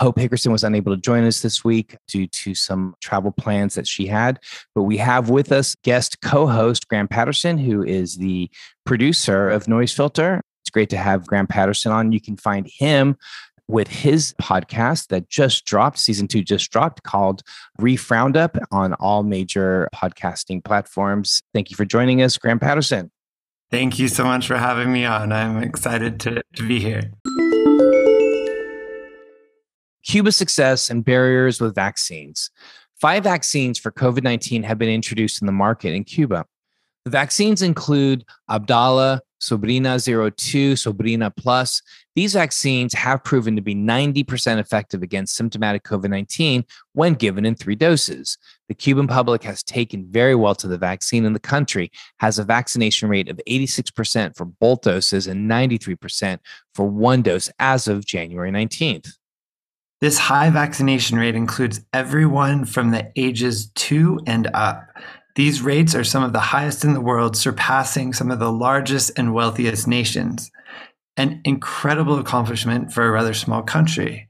Hope Hickerson was unable to join us this week due to some travel plans that she had, but we have with us guest co-host Graham Patterson, who is the producer of Noise Filter. It's great to have Graham Patterson on. You can find him with his podcast that just dropped, season two just dropped, called Reef Roundup on all major podcasting platforms. Thank you for joining us, Graham Patterson. Thank you so much for having me on. I'm excited to, to be here. Cuba's success and barriers with vaccines. Five vaccines for COVID 19 have been introduced in the market in Cuba. The vaccines include Abdala, Soberana 02, Soberana Plus. These vaccines have proven to be 90% effective against symptomatic COVID 19 when given in three doses. The Cuban public has taken very well to the vaccine, and the country has a vaccination rate of 86% for both doses and 93% for one dose as of January 19th. This high vaccination rate includes everyone from the ages two and up. These rates are some of the highest in the world, surpassing some of the largest and wealthiest nations. An incredible accomplishment for a rather small country.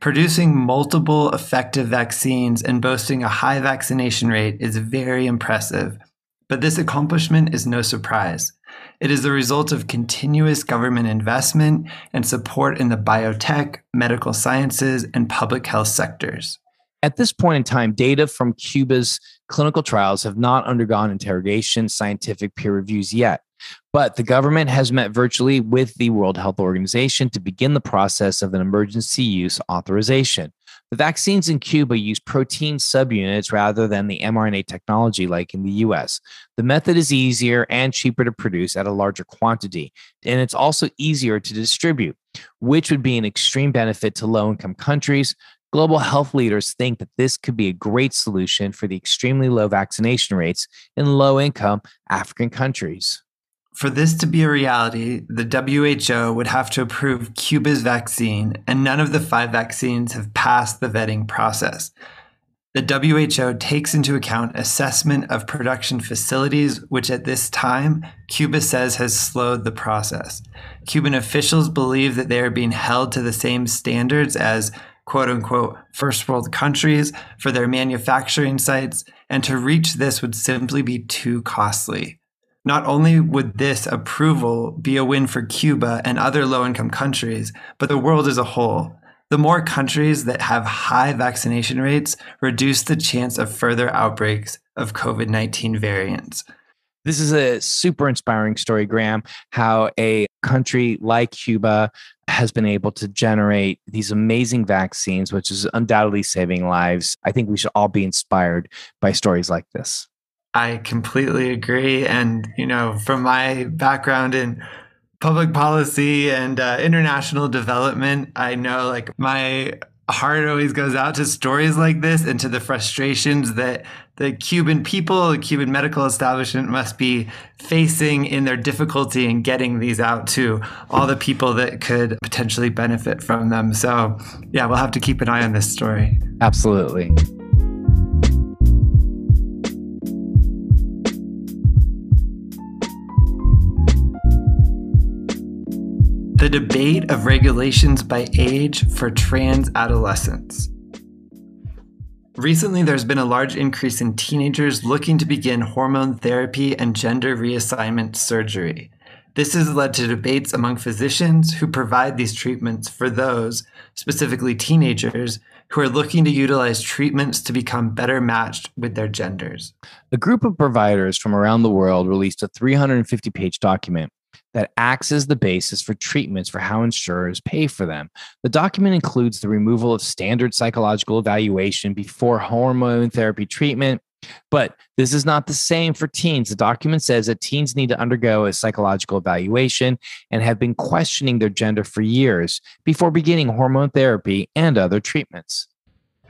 Producing multiple effective vaccines and boasting a high vaccination rate is very impressive. But this accomplishment is no surprise. It is the result of continuous government investment and support in the biotech, medical sciences, and public health sectors. At this point in time, data from Cuba's clinical trials have not undergone interrogation, scientific peer reviews yet. But the government has met virtually with the World Health Organization to begin the process of an emergency use authorization. The vaccines in Cuba use protein subunits rather than the mRNA technology like in the US. The method is easier and cheaper to produce at a larger quantity, and it's also easier to distribute, which would be an extreme benefit to low income countries. Global health leaders think that this could be a great solution for the extremely low vaccination rates in low income African countries. For this to be a reality, the WHO would have to approve Cuba's vaccine, and none of the five vaccines have passed the vetting process. The WHO takes into account assessment of production facilities, which at this time, Cuba says has slowed the process. Cuban officials believe that they are being held to the same standards as quote unquote first world countries for their manufacturing sites, and to reach this would simply be too costly. Not only would this approval be a win for Cuba and other low income countries, but the world as a whole. The more countries that have high vaccination rates reduce the chance of further outbreaks of COVID 19 variants. This is a super inspiring story, Graham, how a country like Cuba has been able to generate these amazing vaccines, which is undoubtedly saving lives. I think we should all be inspired by stories like this. I completely agree. And, you know, from my background in public policy and uh, international development, I know like my heart always goes out to stories like this and to the frustrations that the Cuban people, the Cuban medical establishment must be facing in their difficulty in getting these out to all the people that could potentially benefit from them. So, yeah, we'll have to keep an eye on this story. Absolutely. The debate of regulations by age for trans adolescents. Recently, there's been a large increase in teenagers looking to begin hormone therapy and gender reassignment surgery. This has led to debates among physicians who provide these treatments for those, specifically teenagers, who are looking to utilize treatments to become better matched with their genders. A group of providers from around the world released a 350 page document that acts as the basis for treatments for how insurers pay for them. The document includes the removal of standard psychological evaluation before hormone therapy treatment. But this is not the same for teens. The document says that teens need to undergo a psychological evaluation and have been questioning their gender for years before beginning hormone therapy and other treatments.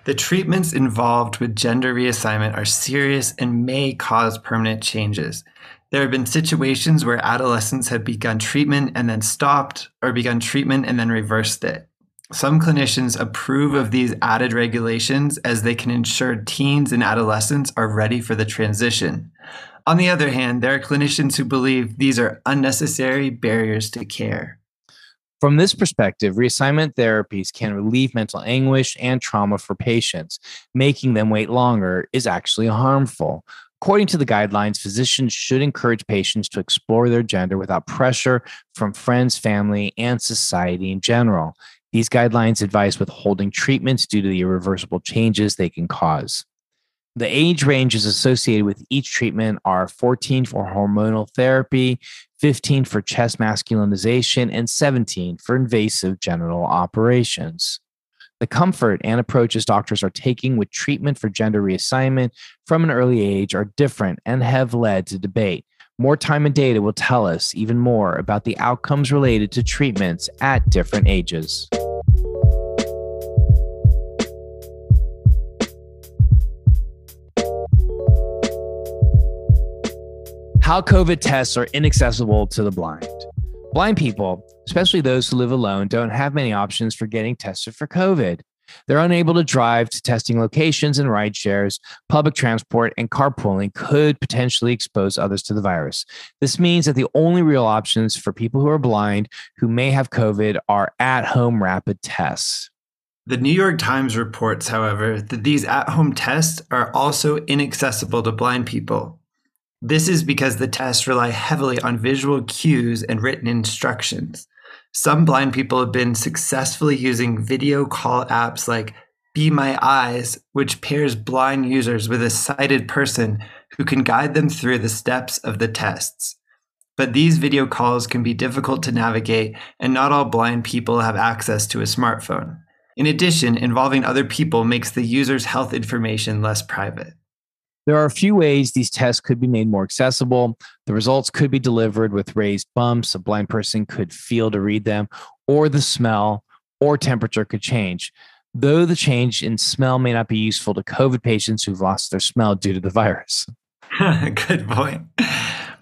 The treatments involved with gender reassignment are serious and may cause permanent changes. There have been situations where adolescents have begun treatment and then stopped, or begun treatment and then reversed it. Some clinicians approve of these added regulations as they can ensure teens and adolescents are ready for the transition. On the other hand, there are clinicians who believe these are unnecessary barriers to care. From this perspective, reassignment therapies can relieve mental anguish and trauma for patients. Making them wait longer is actually harmful. According to the guidelines, physicians should encourage patients to explore their gender without pressure from friends, family, and society in general. These guidelines advise withholding treatments due to the irreversible changes they can cause. The age ranges associated with each treatment are 14 for hormonal therapy, 15 for chest masculinization, and 17 for invasive genital operations. The comfort and approaches doctors are taking with treatment for gender reassignment from an early age are different and have led to debate. More time and data will tell us even more about the outcomes related to treatments at different ages. How COVID tests are inaccessible to the blind. Blind people, especially those who live alone, don't have many options for getting tested for COVID. They're unable to drive to testing locations and ride shares. Public transport and carpooling could potentially expose others to the virus. This means that the only real options for people who are blind who may have COVID are at home rapid tests. The New York Times reports, however, that these at home tests are also inaccessible to blind people. This is because the tests rely heavily on visual cues and written instructions. Some blind people have been successfully using video call apps like Be My Eyes, which pairs blind users with a sighted person who can guide them through the steps of the tests. But these video calls can be difficult to navigate, and not all blind people have access to a smartphone. In addition, involving other people makes the user's health information less private. There are a few ways these tests could be made more accessible. The results could be delivered with raised bumps. A blind person could feel to read them, or the smell or temperature could change. Though the change in smell may not be useful to COVID patients who've lost their smell due to the virus. Good point.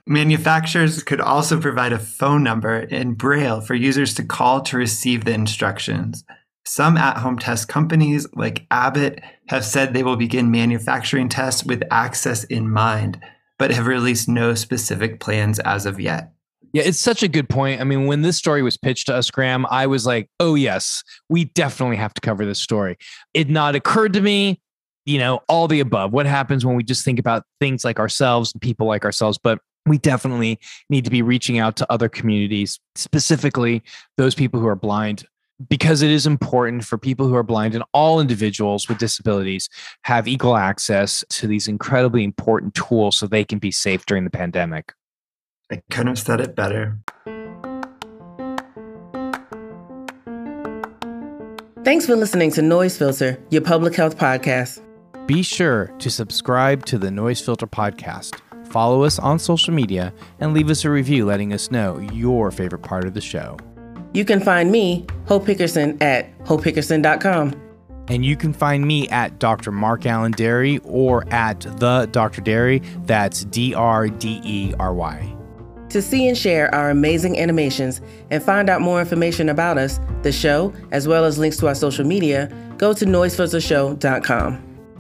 Manufacturers could also provide a phone number in Braille for users to call to receive the instructions. Some at home test companies, like Abbott, have said they will begin manufacturing tests with access in mind, but have released no specific plans as of yet. Yeah, it's such a good point. I mean, when this story was pitched to us, Graham, I was like, oh, yes, we definitely have to cover this story. It not occurred to me, you know, all the above. What happens when we just think about things like ourselves and people like ourselves? But we definitely need to be reaching out to other communities, specifically those people who are blind because it is important for people who are blind and all individuals with disabilities have equal access to these incredibly important tools so they can be safe during the pandemic. I couldn't have said it better. Thanks for listening to Noise Filter, your public health podcast. Be sure to subscribe to the Noise Filter podcast, follow us on social media, and leave us a review letting us know your favorite part of the show. You can find me, Hope Hickerson, at hopehickerson.com. And you can find me at Dr. Mark Alain Dery or at the Dr. Dery. That's D R D E R Y. To see and share our amazing animations and find out more information about us, the show, as well as links to our social media, go to noisefiltershow.com.